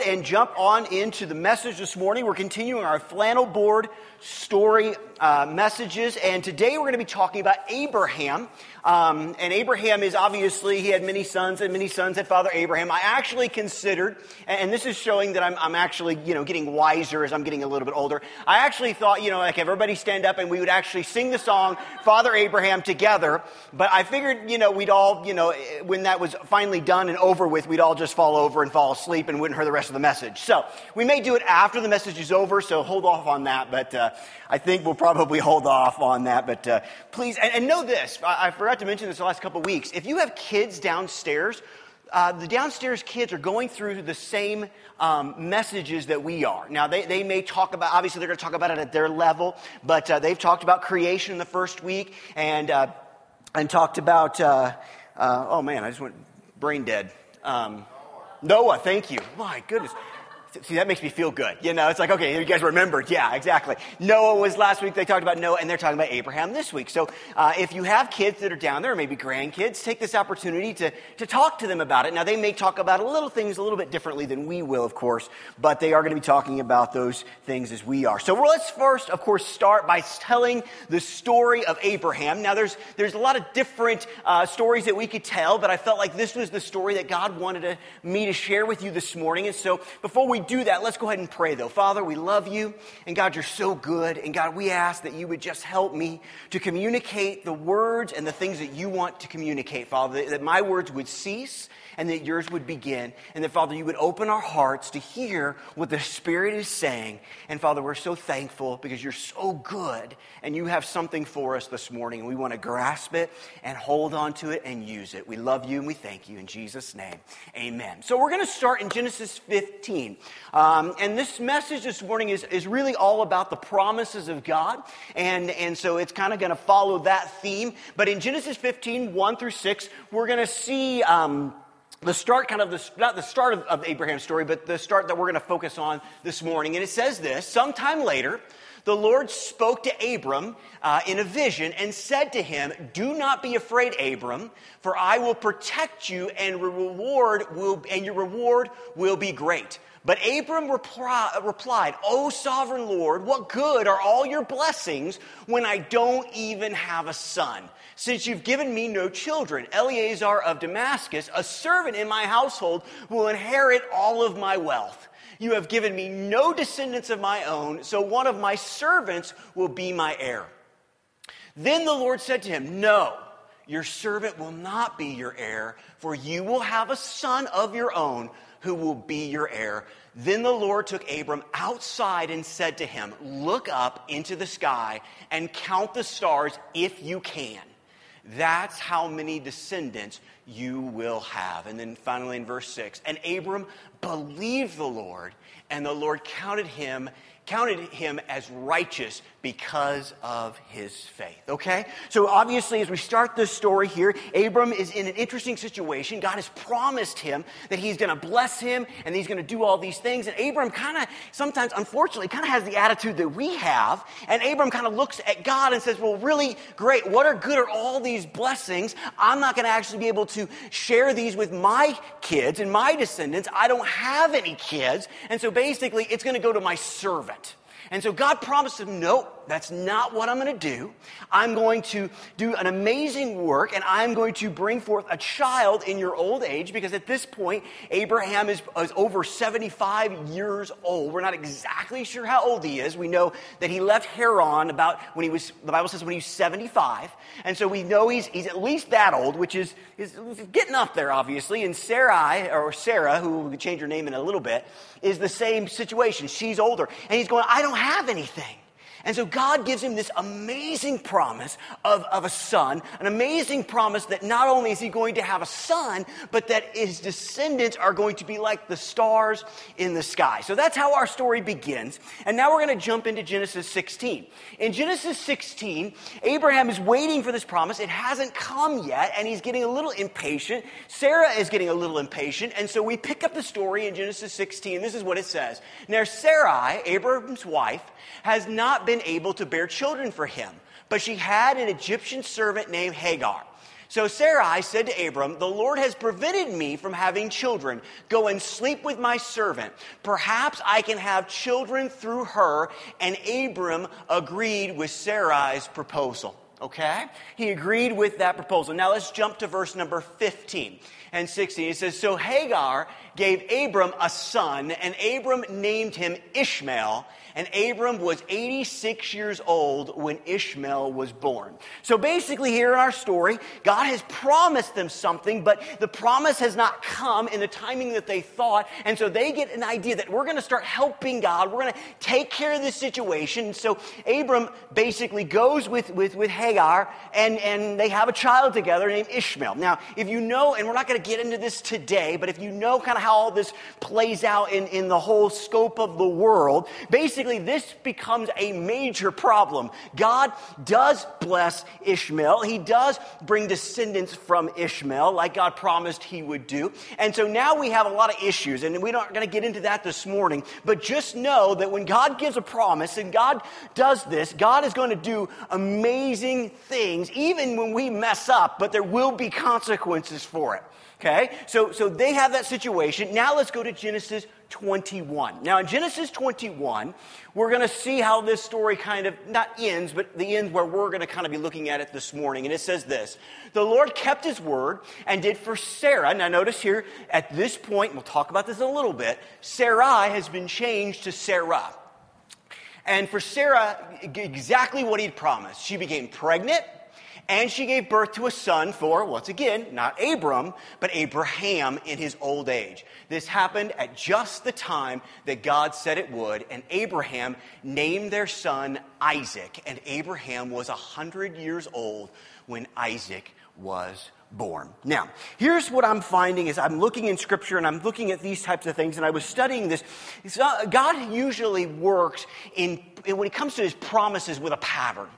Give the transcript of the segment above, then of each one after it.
ahead and jump on into the message this morning. We're continuing our flannel board story uh, messages, and today we're going to be talking about Abraham. Um, and Abraham is obviously, he had many sons, and many sons had Father Abraham. I actually considered, and this is showing that I'm, I'm actually, you know, getting wiser as I'm getting a little bit older. I actually thought, you know, like everybody stand up and we would actually sing the song Father Abraham together. But I figured, you know, we'd all, you know, when that was finally done and over with, we'd all just fall over and fall asleep and wouldn't hear the rest of the message. So we may do it after the message is over, so hold off on that. But uh, I think we'll probably hold off on that. But uh, please, and, and, know this I, I, forgot to mention this the last couple of weeks. If you have kids downstairs, uh, the downstairs kids are going through the same um, messages that we are. Now, they, they may talk about, obviously, they're going to talk about it at their level, but uh, they've talked about creation in the first week and, uh, and talked about, uh, oh man, I just went brain dead. Um, Noah, thank you. My goodness. See, that makes me feel good. You know, it's like, okay, you guys remembered. Yeah, exactly. Noah was last week. They talked about Noah, and they're talking about Abraham this week. So uh, if you have kids that are down there, or maybe grandkids, take this opportunity to, to talk to them about it. Now, they may talk about a little things a little bit differently than we will, of course, but they are going to be talking about those things as we are. So let's first, of course, start by telling the story of Abraham. Now, there's, there's a lot of different uh, stories that we could tell, but I felt like this was the story that God wanted to, me to share with you this morning. And so before we do that, let's go ahead and pray though. Father, we love you, and God, you're so good. And God, we ask that you would just help me to communicate the words and the things that you want to communicate, Father, that my words would cease and that yours would begin. And that, Father, you would open our hearts to hear what the Spirit is saying. And, Father, we're so thankful because you're so good and you have something for us this morning. And we want to grasp it and hold on to it and use it. We love you and we thank you in Jesus' name. Amen. So we're going to start in Genesis 15. Um, and this message this morning is, is really all about the promises of God. And, and so it's kind of going to follow that theme. But in Genesis 15, 1 through 6, we're going to see. Um, the start, kind of the, not the start of, of Abraham's story, but the start that we're going to focus on this morning. And it says this Sometime later, the Lord spoke to Abram uh, in a vision and said to him, Do not be afraid, Abram, for I will protect you and reward will, and your reward will be great. But Abram replied, O sovereign Lord, what good are all your blessings when I don't even have a son? Since you've given me no children, Eleazar of Damascus, a servant in my household, will inherit all of my wealth. You have given me no descendants of my own, so one of my servants will be my heir. Then the Lord said to him, No, your servant will not be your heir, for you will have a son of your own who will be your heir. Then the Lord took Abram outside and said to him, Look up into the sky and count the stars if you can. That's how many descendants you will have. And then finally in verse 6 And Abram believed the Lord, and the Lord counted him counted him as righteous because of his faith. Okay? So obviously, as we start this story here, Abram is in an interesting situation. God has promised him that he's going to bless him and he's going to do all these things. And Abram kind of, sometimes, unfortunately, kind of has the attitude that we have. And Abram kind of looks at God and says, Well, really great. What are good are all these blessings? I'm not going to actually be able to share these with my kids and my descendants. I don't have any kids. And so basically, it's going to go to my servant. And so God promised him, nope, that's not what I'm going to do. I'm going to do an amazing work and I'm going to bring forth a child in your old age because at this point, Abraham is, is over 75 years old. We're not exactly sure how old he is. We know that he left Haran about when he was, the Bible says when he was 75. And so we know he's, he's at least that old, which is, is getting up there, obviously. And Sarai, or Sarah, who we change her name in a little bit, is the same situation. She's older. And he's going, I don't have anything. And so God gives him this amazing promise of, of a son, an amazing promise that not only is he going to have a son, but that his descendants are going to be like the stars in the sky. So that's how our story begins. And now we're going to jump into Genesis 16. In Genesis 16, Abraham is waiting for this promise. It hasn't come yet, and he's getting a little impatient. Sarah is getting a little impatient. And so we pick up the story in Genesis 16. This is what it says. Now, Sarai, Abraham's wife, has not been able to bear children for him, but she had an Egyptian servant named Hagar. So Sarai said to Abram, The Lord has prevented me from having children. Go and sleep with my servant. Perhaps I can have children through her. And Abram agreed with Sarai's proposal. Okay? He agreed with that proposal. Now let's jump to verse number 15 and 16. It says, So Hagar gave Abram a son, and Abram named him Ishmael. And Abram was 86 years old when Ishmael was born. So basically, here in our story, God has promised them something, but the promise has not come in the timing that they thought. And so they get an idea that we're going to start helping God. We're going to take care of this situation. So Abram basically goes with, with, with Hagar, and, and they have a child together named Ishmael. Now, if you know, and we're not going to get into this today, but if you know kind of how all this plays out in, in the whole scope of the world, basically this becomes a major problem. God does bless Ishmael. He does bring descendants from Ishmael, like God promised he would do. And so now we have a lot of issues, and we're not going to get into that this morning, but just know that when God gives a promise and God does this, God is going to do amazing things, even when we mess up, but there will be consequences for it. Okay? So, so they have that situation. Now let's go to Genesis 21. Now, in Genesis 21, we're going to see how this story kind of not ends, but the end where we're going to kind of be looking at it this morning. And it says this The Lord kept his word and did for Sarah. Now, notice here at this point, we'll talk about this in a little bit, Sarai has been changed to Sarah. And for Sarah, exactly what he'd promised. She became pregnant and she gave birth to a son for, once again, not Abram, but Abraham in his old age. This happened at just the time that God said it would, and Abraham named their son Isaac. And Abraham was 100 years old when Isaac was born. Now, here's what I'm finding is I'm looking in scripture and I'm looking at these types of things and I was studying this. God usually works in, when it comes to his promises with a pattern.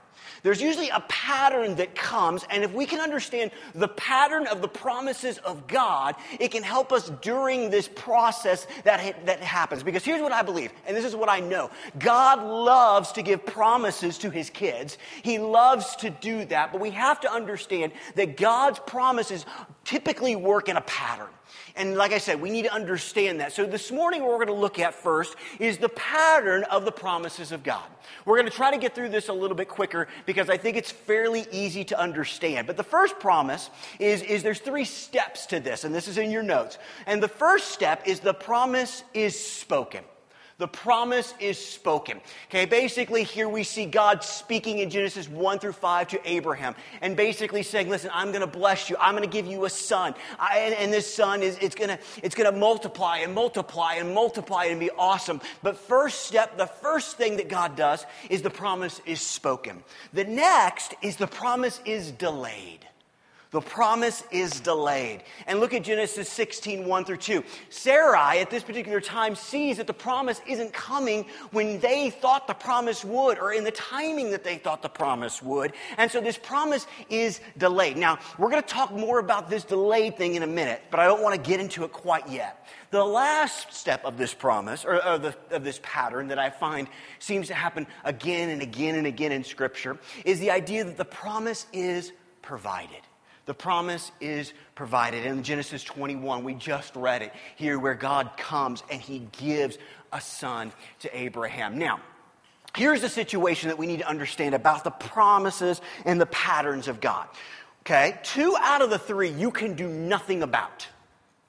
There's usually a pattern that comes, and if we can understand the pattern of the promises of God, it can help us during this process that, that happens. Because here's what I believe, and this is what I know God loves to give promises to his kids. He loves to do that, but we have to understand that God's promises typically work in a pattern. And like I said, we need to understand that. So this morning, what we're going to look at first is the pattern of the promises of God. We're going to try to get through this a little bit quicker because I think it's fairly easy to understand. But the first promise is, is there's three steps to this, and this is in your notes. And the first step is the promise is spoken. The promise is spoken. Okay, basically, here we see God speaking in Genesis 1 through 5 to Abraham and basically saying, Listen, I'm going to bless you. I'm going to give you a son. I, and, and, this son is it's going to it's going to multiply and multiply and multiply and be awesome. But first step, the first thing that God does is the promise is spoken. The next is the promise is delayed. The promise is delayed. And look at Genesis 16, 1 through 2. Sarai, at this particular time, sees that the promise isn't coming when they thought the promise would, or in the timing that they thought the promise would. And so this promise is delayed. Now, we're going to talk more about this delayed thing in a minute, but I don't want to get into it quite yet. The last step of this promise, or the, of this pattern that I find seems to happen again and again and again in Scripture, is the idea that the promise is provided. The promise is provided. In Genesis 21, we just read it here where God comes and he gives a son to Abraham. Now, here's the situation that we need to understand about the promises and the patterns of God. Okay? Two out of the three you can do nothing about.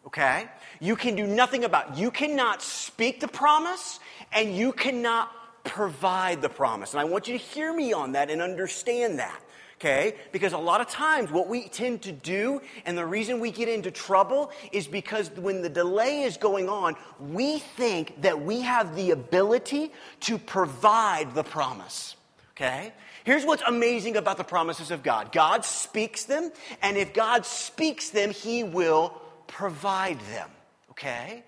Okay? You can do nothing about. You cannot speak the promise and you cannot provide the promise. And I want you to hear me on that and understand that okay? Because a lot of times what we tend to do, and the reason we get into trouble is because when the delay is going on, we think that we have the ability to provide the promise, okay? Here's what's amazing about the promises of God God speaks them, and if God speaks them, He will provide them, okay?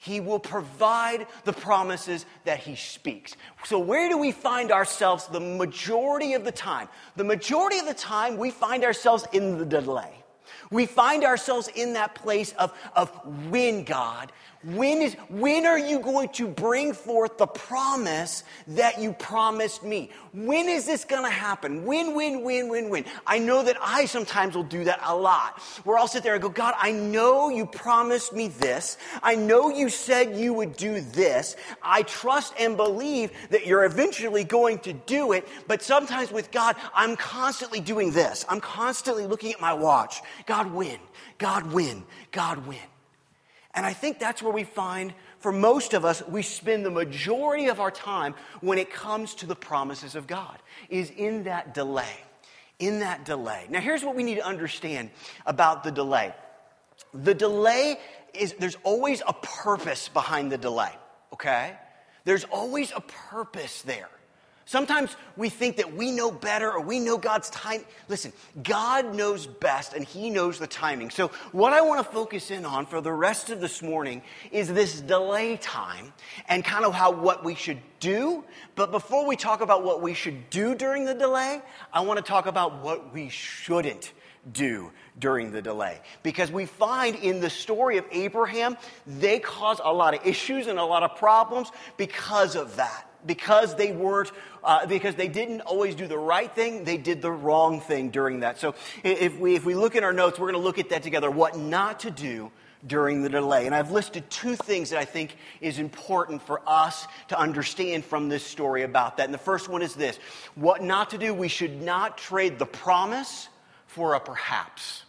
He will provide the promises that He speaks. So, where do we find ourselves the majority of the time? The majority of the time, we find ourselves in the delay. We find ourselves in that place of, of when God When, is, when are you going to bring forth the promise that you promised me? When is this going to happen? When, when, when, when, when? I know that I sometimes will do that a lot. Where I'll sit there and go, God, I know you promised me this. I know you said you would do this. I trust and believe that you're eventually going to do it. But sometimes with God, I'm constantly doing this. I'm constantly looking at my watch. God, win. God, win. God, win. And I think that's where we find, for most of us, we spend the majority of our time when it comes to the promises of God, is in that delay. In that delay. Now, here's what we need to understand about the delay the delay is, there's always a purpose behind the delay, okay? There's always a purpose there. Sometimes we think that we know better or we know God's time. Listen, God knows best and He knows the timing. So, what I want to focus in on for the rest of this morning is this delay time and kind of how what we should do. But before we talk about what we should do during the delay, I want to talk about what we shouldn't do during the delay. Because we find in the story of Abraham, they cause a lot of issues and a lot of problems because of that because they weren't, uh, because they didn't always do the right thing, they did the wrong thing during that. So if we, if we look in our notes, we're going to look at that together, what not to do during the delay. And I've listed two things that I think is important for us to understand from this story about that. And the first one is this what not to do, we should not trade the promise for a perhaps.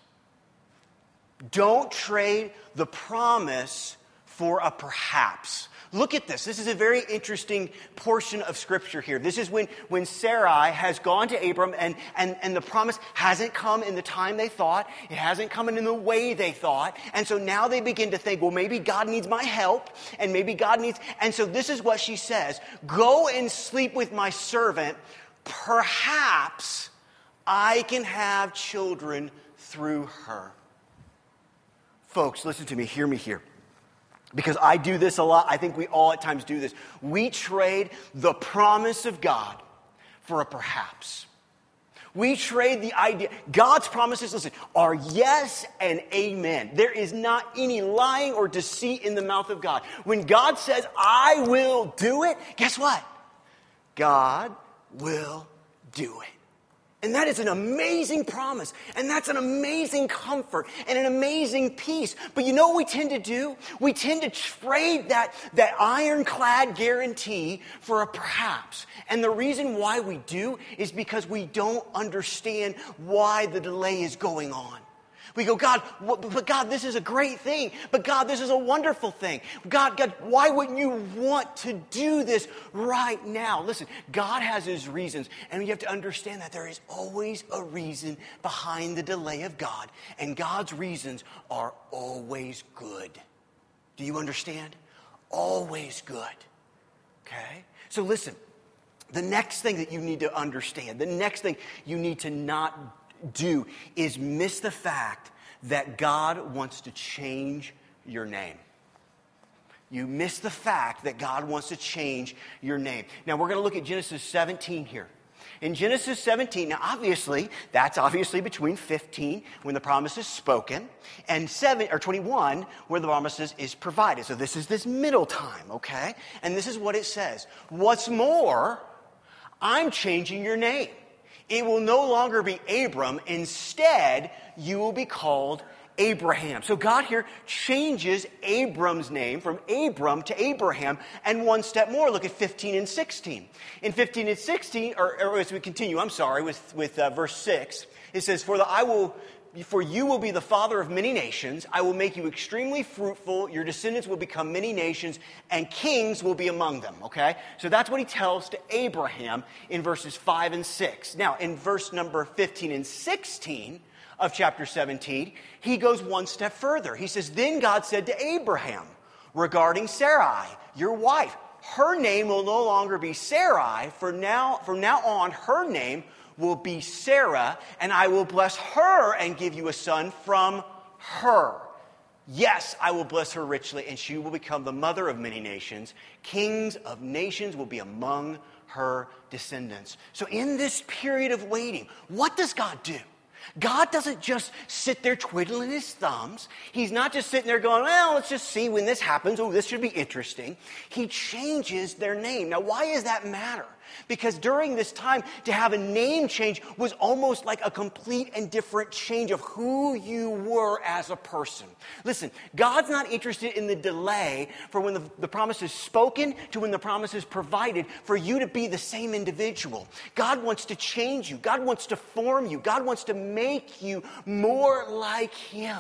Don't trade the promise for a perhaps. Look at this. This is a very interesting portion of scripture here. This is when, when Sarai has gone to Abram and, and, and the promise hasn't come in the time they thought. It hasn't come in the way they thought. And so now they begin to think, well, maybe God needs my help and maybe God needs, and so this is what she says. Go and sleep with my servant. Perhaps I can have children through her. Folks, listen to me. Hear me here because I do this a lot. I think we all at times do this. We trade the promise of God for a perhaps. We trade the idea. God's promises, listen, are yes and amen. There is not any lying or deceit in the mouth of God. When God says, I will do it, guess what? God will do it. And that is an amazing promise. And that's an amazing comfort and an amazing peace. But you know what we tend to do? We tend to trade that, that ironclad guarantee for a perhaps. And the reason why we do is because we don't understand why the delay is going on. We go, God, but God, this is a great thing. But God, this is a wonderful thing. God, God, why wouldn't you want to do this right now? Listen, God has his reasons, and you have to understand that there is always a reason behind the delay of God, and God's reasons are always good. Do you understand? Always good. Okay? So listen, the next thing that you need to understand, the next thing you need to not do is miss the fact that God wants to change your name. You miss the fact that God wants to change your name. Now, we're going to look at Genesis 17 here. In Genesis 17, now obviously, that's obviously between 15 when the promise is spoken and 7 or 21 where the promises is provided. So this is this middle time, okay? And this is what it says. What's more, I'm changing your name. It will no longer be Abram. Instead, you will be called Abraham. So God here changes Abram's name from Abram to Abraham. And one step more, look at 15 and 16. In 15 and 16, or, or as we continue, I'm sorry, with, with uh, verse 6, it says, For the, I will for you will be the father of many nations. I will make you extremely fruitful. Your descendants will become many nations, and kings will be among them. Okay? So that's what he tells to Abraham in verses 5 and 6. Now, in verse number 15 and 16 of chapter 17, he goes one step further. He says, Then God said to Abraham regarding Sarai, your wife, her name will no longer be Sarai, for now, from now on, her name will be Sarah, and I will bless her and give you a son from her. Yes, I will bless her richly, and she will become the mother of many nations. Kings of nations will be among her descendants. So, in this period of waiting, what does God do? God doesn't just sit there twiddling his thumbs. He's not just sitting there going, well, let's just see when this happens. Oh, this should be interesting. He changes their name. Now, why does that matter? Because during this time, to have a name change was almost like a complete and different change of who you were as a person. Listen, God's not interested in the delay for when the, the promise is spoken to when the promise is provided for you to be the same individual. God wants to change you, God wants to form you, God wants to make you more like Him.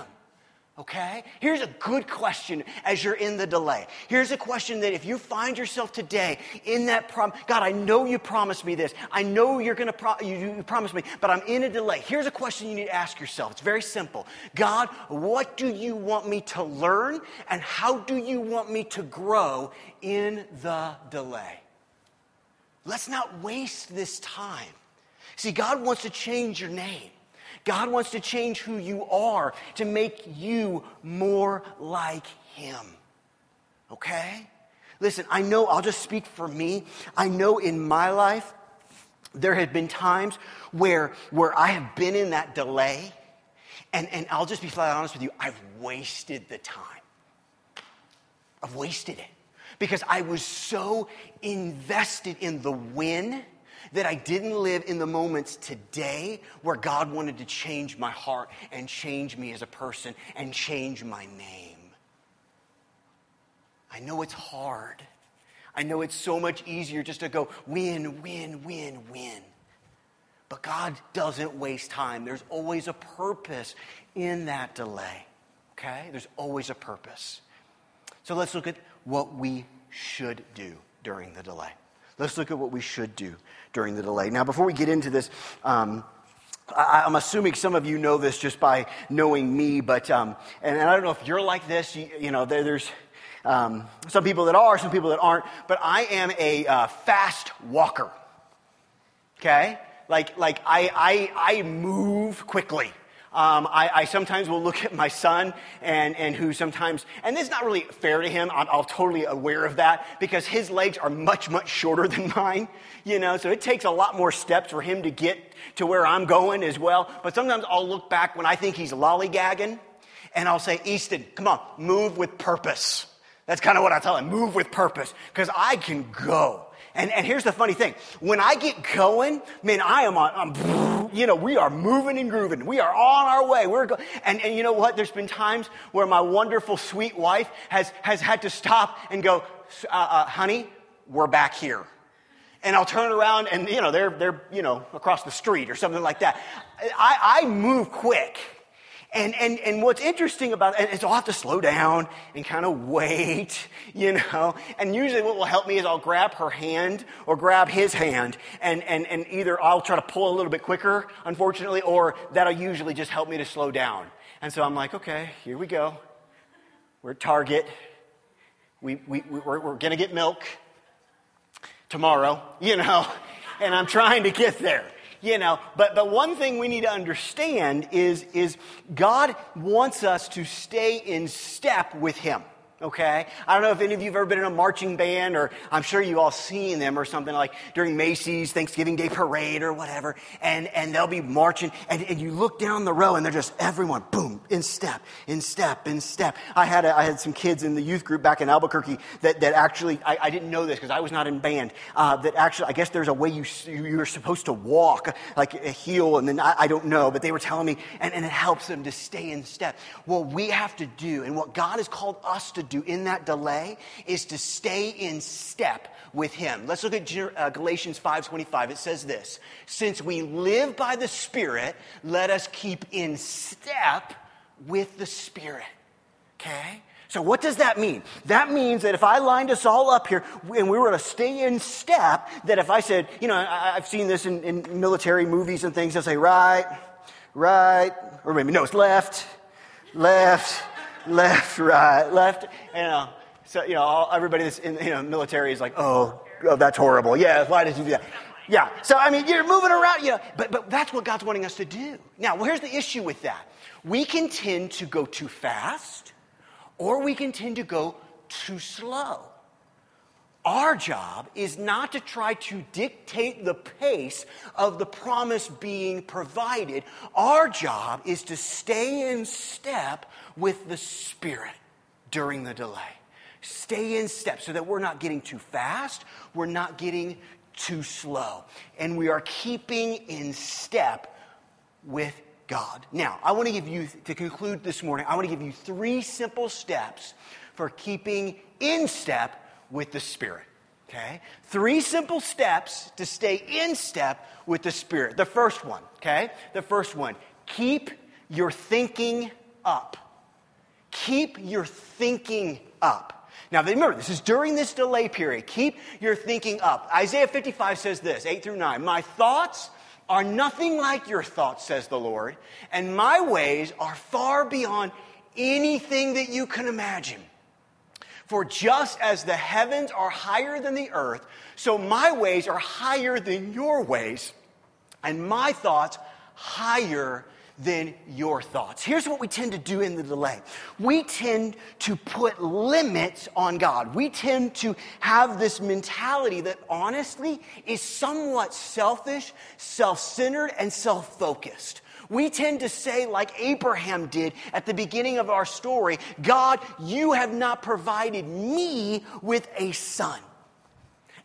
Okay? Here's a good question as you're in the delay. Here's a question that if you find yourself today in that prom, God, I know you promised me this. I know you're going to pro- you, you promised me, but I'm in a delay. Here's a question you need to ask yourself. It's very simple. God, what do you want me to learn and how do you want me to grow in the delay? Let's not waste this time. See, God wants to change your name. God wants to change who you are to make you more like Him. Okay? Listen, I know, I'll just speak for me. I know in my life, there have been times where, where I have been in that delay, and, and I'll just be flat honest with you, I've wasted the time. I've wasted it because I was so invested in the win that I didn't live in the moments today where God wanted to change my heart and change me as a person and change my name. I know it's hard. I know it's so much easier just to go win, win, win, win. But God doesn't waste time. There's always a purpose in that delay. Okay? There's always a purpose. So let's look at what we should do during the delay. Let's look at what we should do during the delay. Now, before we get into this, um, I, am assuming some of you know this just by knowing me, but, um, and, and, I don't know if you're like this, you, you know, there, there's um, some people that are, some people that aren't, but I am a uh, fast walker. Okay? Like, like I, I, I move quickly. Um, I, I, sometimes will look at my son and, and who sometimes, and it's not really fair to him. I'm, I'm, totally aware of that because his legs are much, much shorter than mine, you know, so it takes a lot more steps for him to get to where I'm going as well. But sometimes I'll look back when I think he's lollygagging and I'll say, Easton, come on, move with purpose. That's kind of what I tell him, move with purpose because I can go. And, and here's the funny thing. When I get going, man, I am on, I'm, you know, we are moving and grooving. We are on our way. We're go- and, and you know what? There's been times where my wonderful, sweet wife has, has had to stop and go, uh, uh, honey, we're back here. And I'll turn around and, you know, they're, they're, you know, across the street or something like that. I, I move quick. And, and, and what's interesting about it is I'll have to slow down and kind of wait, you know. And usually what will help me is I'll grab her hand or grab his hand and, and, and either I'll try to pull a little bit quicker, unfortunately, or that'll usually just help me to slow down. And so I'm like, okay, here we go. We're at Target. We, we, we're, we're going to get milk tomorrow, you know, and I'm trying to get there you know, but, but one thing we need to understand is, is God wants us to stay in step with Him okay? I don't know if any of you have ever been in a marching band, or I'm sure you all seen them or something like during Macy's Thanksgiving Day Parade or whatever, and, and they'll be marching, and, and you look down the row, and they're just everyone, boom, in step, in step, in step. I had, a, I had some kids in the youth group back in Albuquerque that, that actually, I, I didn't know this because I was not in band, uh, that actually, I guess there's a way you, you're supposed to walk, like a heel, and then I, I don't know, but they were telling me, and, and it helps them to stay in step. What we have to do, and what God has called us to do in that delay is to stay in step with him. Let's look at uh, Galatians 5:25. It says this, "Since we live by the Spirit, let us keep in step with the Spirit." Okay? So what does that mean? That means that if I lined us all up here and we were to stay in step, that if I said, you know, I, have seen this in, in military movies and things, they'll say right, right, or maybe no, it's left, left, left, right, left. You know, so, you know, all, everybody that's in you know, military is like, oh, oh, that's horrible. Yeah, why did you do that? Yeah. So, I mean, you're moving around, know, but, but that's what God's wanting us to do. Now, well, here's the issue with that. We can tend to go too fast, or we can tend to go too slow. Our job is not to try to dictate the pace of the promise being provided. Our job is to stay in step with the Spirit during the delay. Stay in step so that we're not getting too fast, we're not getting too slow, and we are keeping in step with God. Now, I want to give you, to conclude this morning, I want to give you three simple steps for keeping in step with the Spirit. Okay? Three simple steps to stay in step with the Spirit. The first one, okay? The first one, keep your thinking up. Keep your thinking up. Now, remember, this is during this delay period. Keep your thinking up. Isaiah 55 says this, 8 through 9. My thoughts are nothing like your thoughts, says the Lord, and my ways are far beyond anything that you can imagine. For just as the heavens are higher than the earth, so my ways are higher than your ways, and my thoughts higher than your thoughts. Here's what we tend to do in the delay we tend to put limits on God. We tend to have this mentality that honestly is somewhat selfish, self centered, and self focused. We tend to say, like Abraham did at the beginning of our story, God, you have not provided me with a son.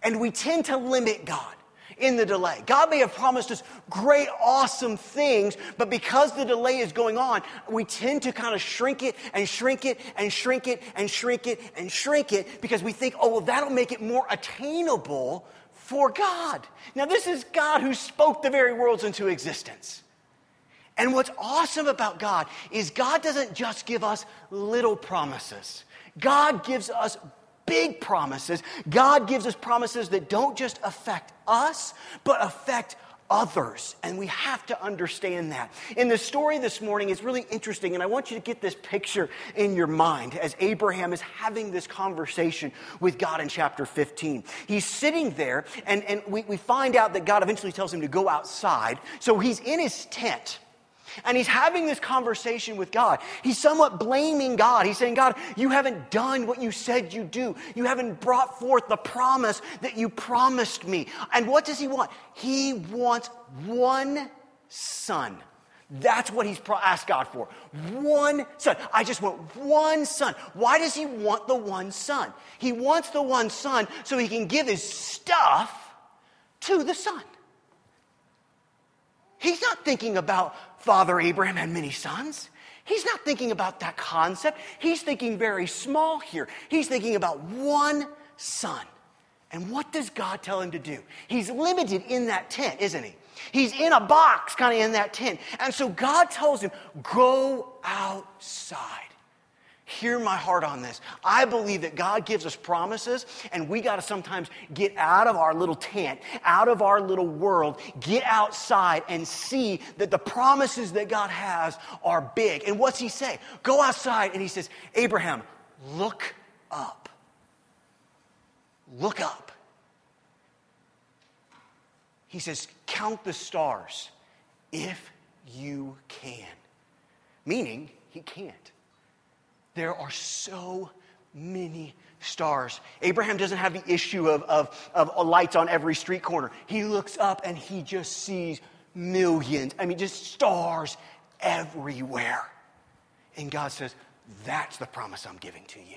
And we tend to limit God in the delay. God may have promised us great, awesome things, but because the delay is going on, we tend to kind of shrink it and shrink it and shrink it and shrink it and shrink it because we think, oh, well, that'll make it more attainable for God. Now, this is God who spoke the very worlds into existence. And what's awesome about God is God doesn't just give us little promises. God gives us big promises. God gives us promises that don't just affect us, but affect others. And we have to understand that. In the story this morning, is really interesting, and I want you to get this picture in your mind as Abraham is having this conversation with God in chapter 15. He's sitting there, and, and we, we find out that God eventually tells him to go outside. So he's in his tent. And he's having this conversation with God. He's somewhat blaming God. He's saying, God, you haven't done what you said you do. You haven't brought forth the promise that you promised me. And what does he want? He wants one son. That's what he's asked God for. One son. I just want one son. Why does he want the one son? He wants the one son so he can give his stuff to the son. He's not thinking about Father Abraham had many sons. He's not thinking about that concept. He's thinking very small here. He's thinking about one son. And what does God tell him to do? He's limited in that tent, isn't he? He's in a box kind of in that tent. And so God tells him, go outside. Hear my heart on this. I believe that God gives us promises, and we got to sometimes get out of our little tent, out of our little world, get outside and see that the promises that God has are big. And what's He say? Go outside, and He says, Abraham, look up. Look up. He says, count the stars if you can. Meaning, He can't. There are so many stars. Abraham doesn't have the issue of, of, of lights on every street corner. He looks up and he just sees millions. I mean, just stars everywhere. And God says, That's the promise I'm giving to you.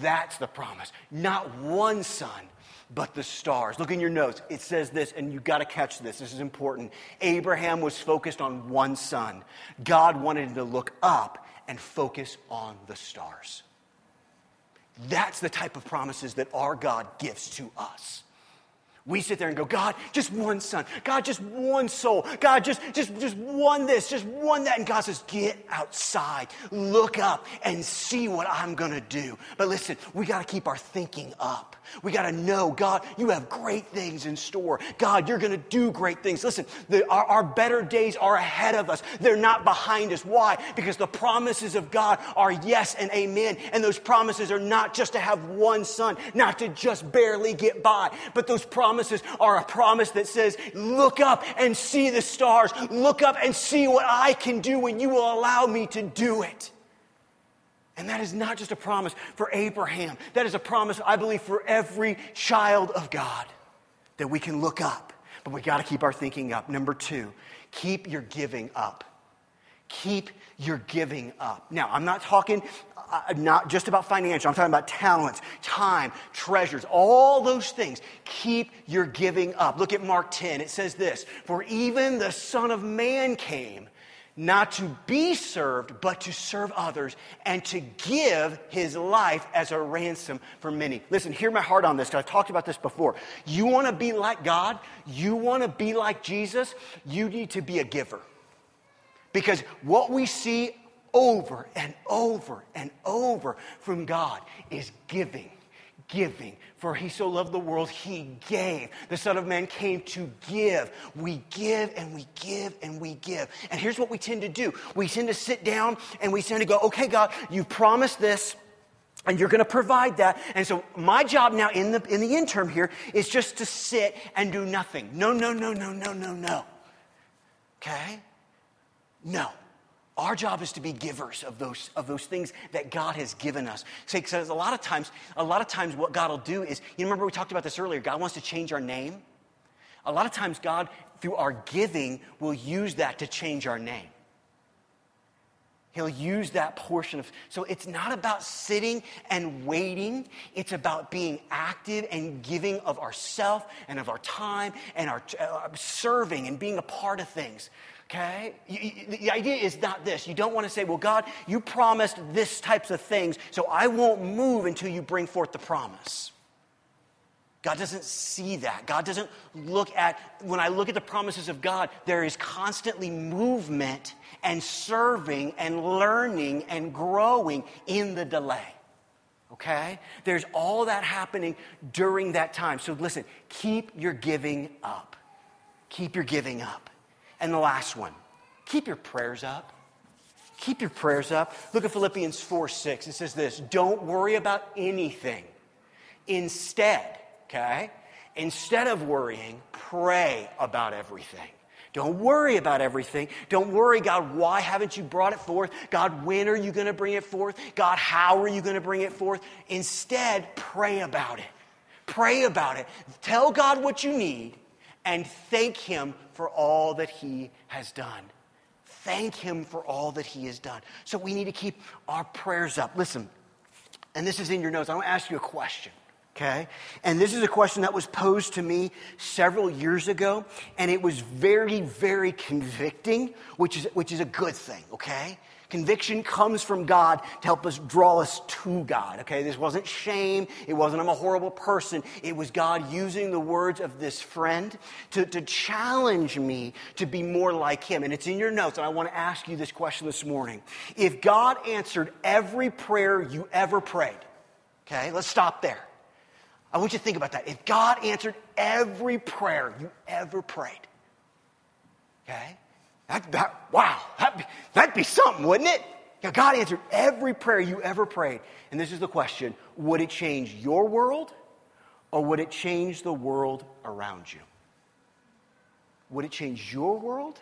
That's the promise. Not one son, but the stars. Look in your notes. It says this, and you've got to catch this. This is important. Abraham was focused on one son. God wanted him to look up and focus on the stars. That's the type of promises that our God gives to us. We sit there and go, God, just one son. God, just one soul. God, just, just, just one this, just one that. And God says, get outside, look up, and see what I'm going to do. But listen, we got to keep our thinking up. We got to know, God, you have great things in store. God, you're going to do great things. Listen, the, our, our better days are ahead of us. They're not behind us. Why? Because the promises of God are yes and amen. And those promises are not just to have one son, not to just barely get by, but those promises are a promise that says, look up and see the stars. Look up and see what I can do when you will allow me to do it. And that is not just a promise for Abraham, that is a promise, I believe, for every child of God that we can look up. But we got to keep our thinking up. Number two, keep your giving up. Keep your giving up. Now, I'm not talking uh, not just about financial, I'm talking about talents, time, treasures, all those things. Keep your giving up. Look at Mark 10. It says this For even the Son of Man came not to be served, but to serve others and to give his life as a ransom for many. Listen, hear my heart on this because I've talked about this before. You want to be like God, you want to be like Jesus, you need to be a giver. Because what we see over and over and over from God is giving giving. For he so loved the world, he gave. The Son of Man came to give. We give and we give and we give. And here's what we tend to do we tend to sit down and we tend to go, okay, God, you promised this. And you're going to provide that. And so my job now in the, in the interim here is just to sit and do nothing. No, no, no, no, no, no, no. Okay? No. Our job is to be givers of those, of those things that God has given us. Because a lot of times, a lot of times what God will do is, you remember we talked about this earlier, God wants to change our name. A lot of times God, through our giving, will use that to change our name. He'll use that portion of. So it's not about sitting and waiting. It's about being active and giving of ourself and of our time and our uh, serving and being a part of things. Okay? the idea is not this. You don't want to say, well, God, you promised this types of things, so I won't move until you bring forth the promise. God doesn't see that. God doesn't look at, when I look at the promises of God, there is constantly movement and serving and learning and growing in the delay. Okay? There's all that happening during that time. So listen, keep your giving up. Keep your giving up. And the last one, keep your prayers up. Keep your prayers up. Look at Philippians 4 6. It says this Don't worry about anything. Instead, okay, instead of worrying, pray about everything. Don't worry about everything. Don't worry, God, why haven't you brought it forth? God, when are you going to bring it forth? God, how are you going to bring it forth? Instead, pray about it. Pray about it. Tell God what you need and thank Him for all that He has done. Thank Him for all that He has done. So we need to keep our prayers up. Listen, and this is in your notes. I want to ask you a question. Okay? And this is a question that was posed to me several years ago, and it was very, very convicting, which is, which is a good thing, okay? Conviction comes from God to help us draw us to God. Okay, this wasn't shame. It wasn't I'm a horrible person. It was God using the words of this friend to, to challenge me to be more like Him. And it's in your notes, and I want to ask you this question this morning. If God answered every prayer you ever prayed, okay, let's stop there. I want you to think about that. If God answered every prayer you ever prayed, okay, that, that, wow, that'd be, that'd be something, wouldn't it? Yeah, God answered every prayer you ever prayed. And this is the question Would it change your world or would it change the world around you? Would it change your world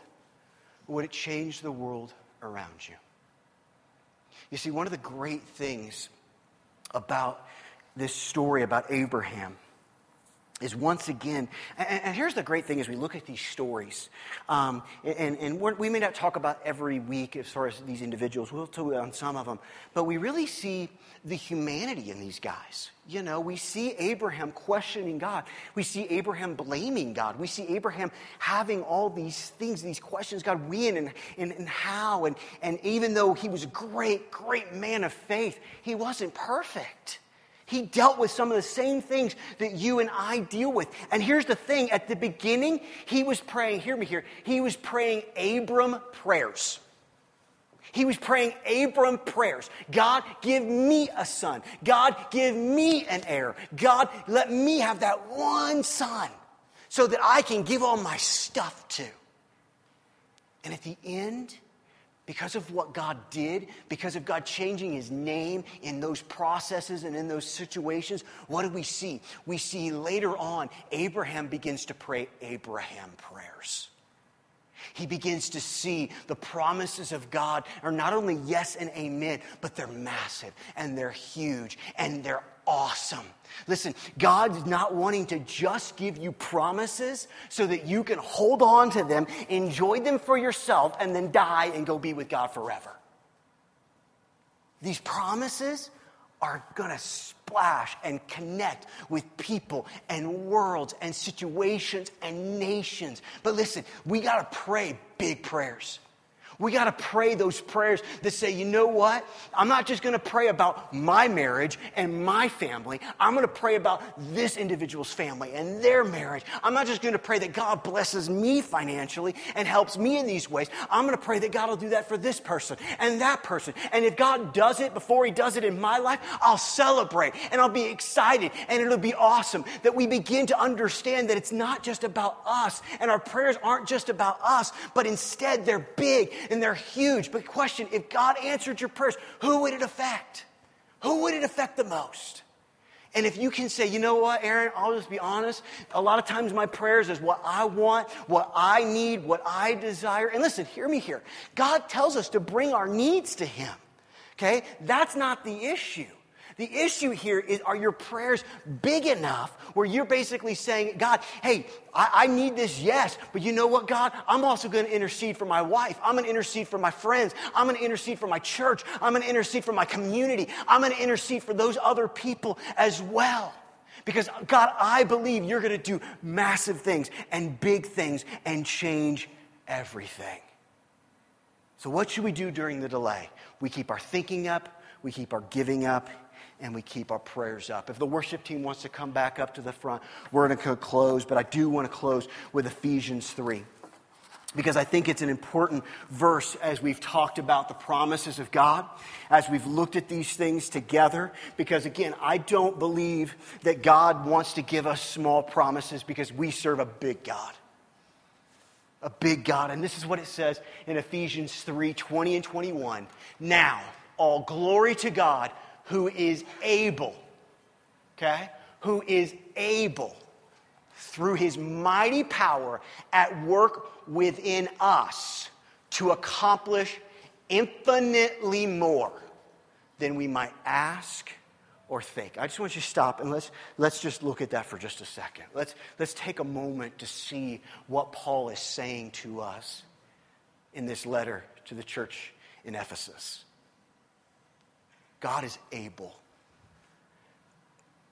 or would it change the world around you? You see, one of the great things about this story about Abraham is once again, and, and, here's the great thing as we look at these stories, um, and, and we may not talk about every week as far as these individuals, we'll talk on some of them, but we really see the humanity in these guys. You know, we see Abraham questioning God. We see Abraham blaming God. We see Abraham having all these things, these questions God, when and, and, and how. And, and even though he was a great, great man of faith, he wasn't perfect. He dealt with some of the same things that you and I deal with. And here's the thing at the beginning, he was praying, hear me here, he was praying Abram prayers. He was praying Abram prayers. God, give me a son. God, give me an heir. God, let me have that one son so that I can give all my stuff to. And at the end, because of what God did, because of God changing his name in those processes and in those situations, what do we see? We see later on, Abraham begins to pray Abraham prayers. He begins to see the promises of God are not only yes and amen, but they're massive and they're huge and they're awesome. Listen, God's not wanting to just give you promises so that you can hold on to them, enjoy them for yourself, and then die and go be with God forever. These promises are going to splash and connect with people and worlds and situations and nations. But listen, we got to pray big prayers. We got to pray those prayers that say, you know what? I'm not just going to pray about my marriage and my family. I'm going to pray about this individual's family and their marriage. I'm not just going to pray that God blesses me financially and helps me in these ways. I'm going to pray that God will do that for this person and that person. And if God does it before He does it in my life, I'll celebrate and I'll be excited and it'll be awesome that we begin to understand that it's not just about us and our prayers aren't just about us, but instead they're big and they're huge. But question if God answered your prayers, who would it affect? Who would it affect the most? And if you can say, you know what, Aaron, I'll just be honest. A lot of times my prayers is what I want, what I need, what I desire. And listen, hear me here. God tells us to bring our needs to Him. Okay? That's not the issue. The issue here is are your prayers big enough where you're basically saying, God, hey, I, I need this, yes, but you know what, God? I'm also going to intercede for my wife. I'm going to intercede for my friends. I'm going to intercede for my church. I'm going to intercede for my community. I'm going to intercede for those other people as well. Because, God, I believe you're going to do massive things and big things and change everything. So, what should we do during the delay? We keep our thinking up, we keep our giving up, and we keep our prayers up. If the worship team wants to come back up to the front, we're going to close, but I do want to close with Ephesians 3 because I think it's an important verse as we've talked about the promises of God, as we've looked at these things together. Because again, I don't believe that God wants to give us small promises because we serve a big God. A big God. And this is what it says in Ephesians 3 20 and 21. Now, all glory to God who is able, okay? Who is able through his mighty power at work within us to accomplish infinitely more than we might ask or think. I just want you to stop and let's, let's just look at that for just a second. Let's, let's take a moment to see what Paul is saying to us in this letter to the church in Ephesus. God is able.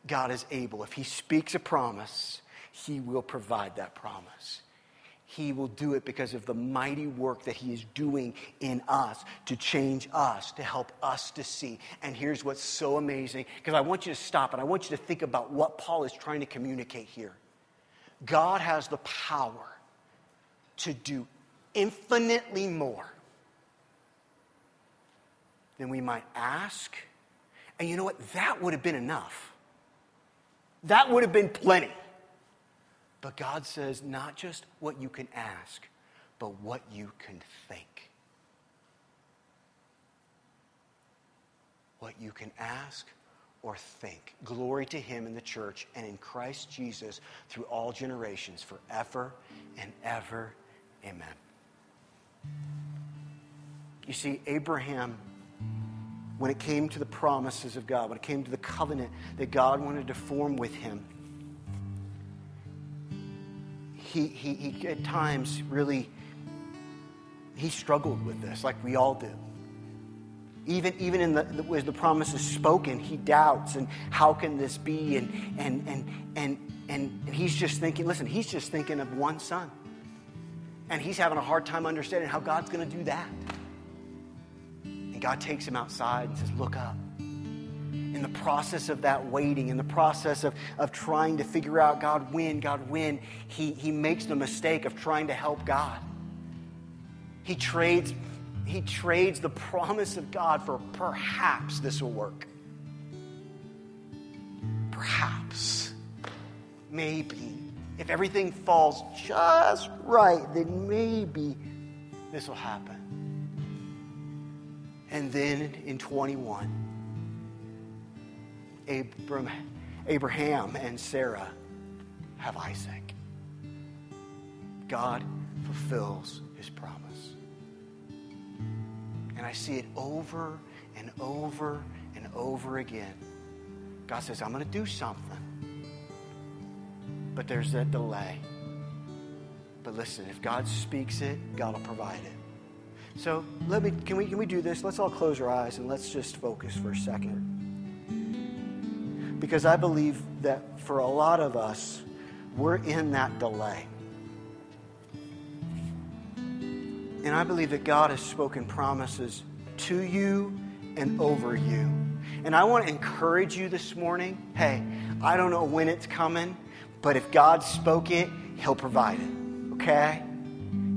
God is able. If He speaks a promise, He will provide that promise. He will do it because of the mighty work that He is doing in us to change us, to help us to see. And here's what's so amazing because I want you to stop and I want you to think about what Paul is trying to communicate here. God has the power to do infinitely more than we might ask. And you know what? That would have been enough. That would have been plenty. But God says, not just what you can ask, but what you can think. What you can ask or think. Glory to Him in the church and in Christ Jesus through all generations, forever and ever. Amen. You see, Abraham when it came to the promises of God, when it came to the covenant that God wanted to form with him, he, he, he at times really he struggled with this like we all do. Even, even in the, the, as the promise is spoken he doubts and how can this be? And, and, and, and, and he's just thinking listen he's just thinking of one son. And he's having a hard time understanding how god's going to do that and God takes him outside and says, Look up. In the process of that waiting, in the process of, of trying to figure out God when, God when, he, he makes the mistake of trying to help God. He trades, he trades the promise of God for perhaps this will work. Perhaps. Maybe. If everything falls just right, then maybe this will happen. And then in 21, Abram, Abraham and Sarah have Isaac. God fulfills his promise. And I see it over and over and over again. God says, I'm going to do something. But there's that delay. But listen, if God speaks it, God will provide it. So let me can we can we do this? Let's all close our eyes and let's just focus for a second. Because I believe that for a lot of us, we're in that delay. And I believe that God has spoken promises to you and over you. And I want to encourage you this morning hey, I don't know when it's coming, but if God spoke it, He'll provide it. Okay?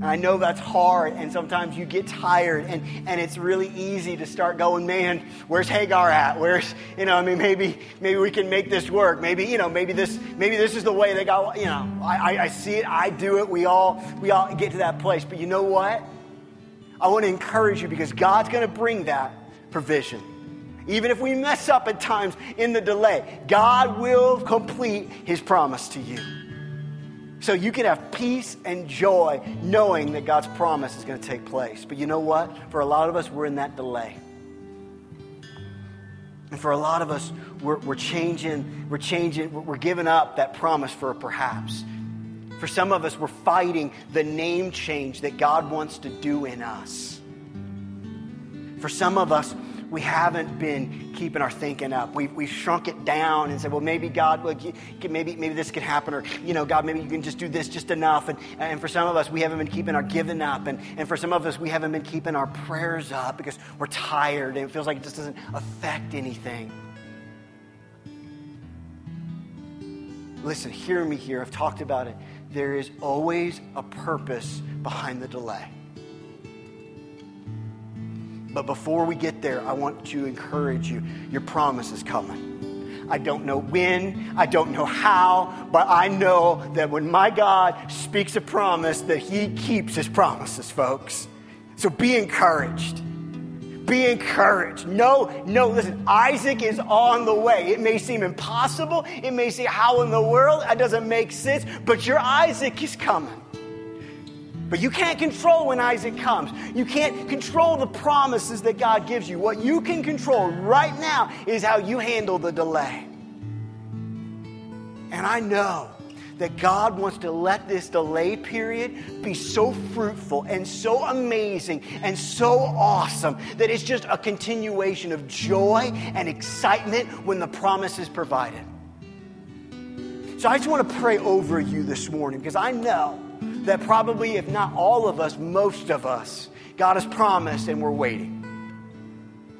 And I know that's hard, and sometimes you get tired, and, and it's really easy to start going, man, where's Hagar at? Where's, you know, I mean, maybe maybe we can make this work. Maybe, you know, maybe this maybe this is the way that God, you know, I, I, I see it, I do it, we all we all get to that place. But you know what? I want to encourage you because God's going to bring that provision. Even if we mess up at times in the delay, God will complete his promise to you. So you can have peace and joy knowing that God's promise is going to take place. But you know what? For a lot of us, we're in that delay. And for a lot of us, we're, we're changing, we're changing, we're giving up that promise for a perhaps. For some of us, we're fighting the name change that God wants to do in us. For some of us, we haven't been keeping our thinking up. We've, we've shrunk it down and said, well, maybe God, look, maybe, maybe this could happen, or, you know, God, maybe you can just do this just enough. And, and for some of us, we haven't been keeping our giving up. And, and for some of us, we haven't been keeping our prayers up because we're tired and it feels like it just doesn't affect anything. Listen, hear me here. I've talked about it. There is always a purpose behind the delay. But before we get there, I want to encourage you your promise is coming. I don't know when, I don't know how, but I know that when my God speaks a promise, that He keeps His promises, folks. So be encouraged. Be encouraged. No, no, listen, Isaac is on the way. It may seem impossible. It may seem how in the world, that doesn't make sense, but your Isaac is coming. But you can't control when Isaac comes. You can't control the promises that God gives you. What you can control right now is how you handle the delay. And I know that God wants to let this delay period be so fruitful and so amazing and so awesome that it's just a continuation of joy and excitement when the promise is provided. So I just want to pray over you this morning because I know that probably, if not all of us, most of us, God has promised and we're waiting.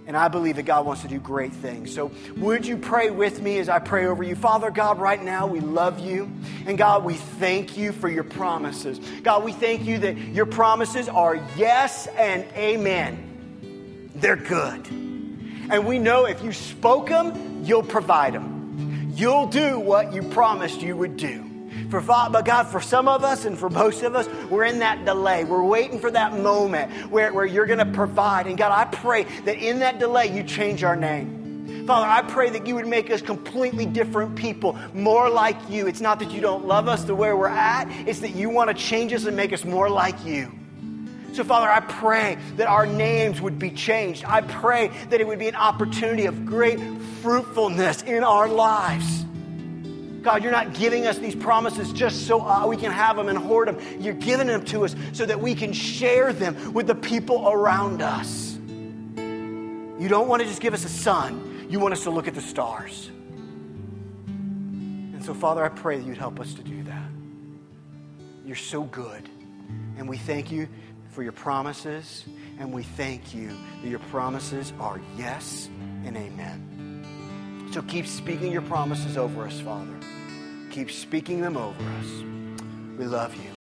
And I believe that God wants to do great things. So, would you pray with me as I pray over you? Father God, right now we love you. And God, we thank you for your promises. God, we thank you that your promises are yes and amen. They're good. And we know if you spoke them, you'll provide them. You'll do what you promised you would do. For but God, for some of us and for most of us, we're in that delay. We're waiting for that moment where, where you're going to provide. And God, I pray that in that delay, you change our name. Father, I pray that you would make us completely different people, more like you. It's not that you don't love us the way we're at, it's that you want to change us and make us more like you. So, Father, I pray that our names would be changed. I pray that it would be an opportunity of great fruitfulness in our lives. God, you're not giving us these promises just so uh, we can have them and hoard them. You're giving them to us so that we can share them with the people around us. You don't want to just give us a son, you want us to look at the stars. And so, Father, I pray that you'd help us to do that. You're so good. And we thank you for your promises, and we thank you that your promises are yes and amen. So keep speaking your promises over us, Father. Keep speaking them over us. We love you.